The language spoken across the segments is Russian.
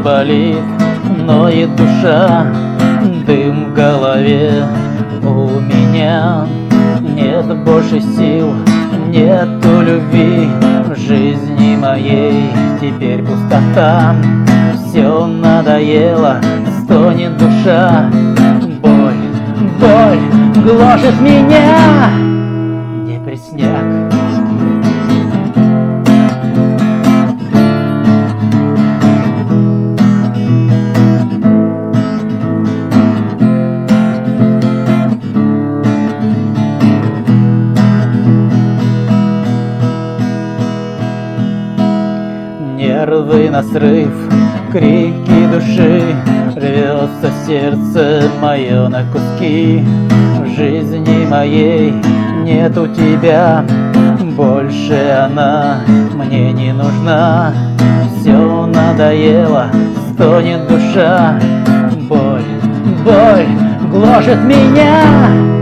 болит, ноет душа, дым в голове. У меня нет больше сил, нету любви В жизни моей теперь пустота. Все надоело, стонет душа. Боль, боль гложет меня. Депресняк Нервы на срыв, крики души Рвется сердце мое на куски. В жизни моей нету тебя Больше она мне не нужна. Все надоело, стонет душа Боль, боль гложет меня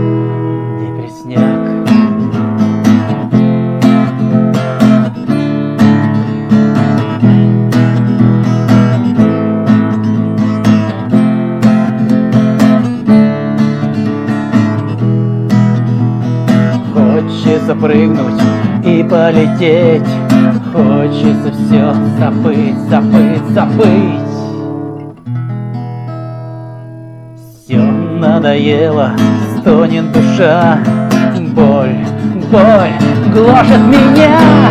Хочется прыгнуть и полететь. Хочется все забыть, забыть, забыть. Все надоело, стонет душа. Боль, боль гложет меня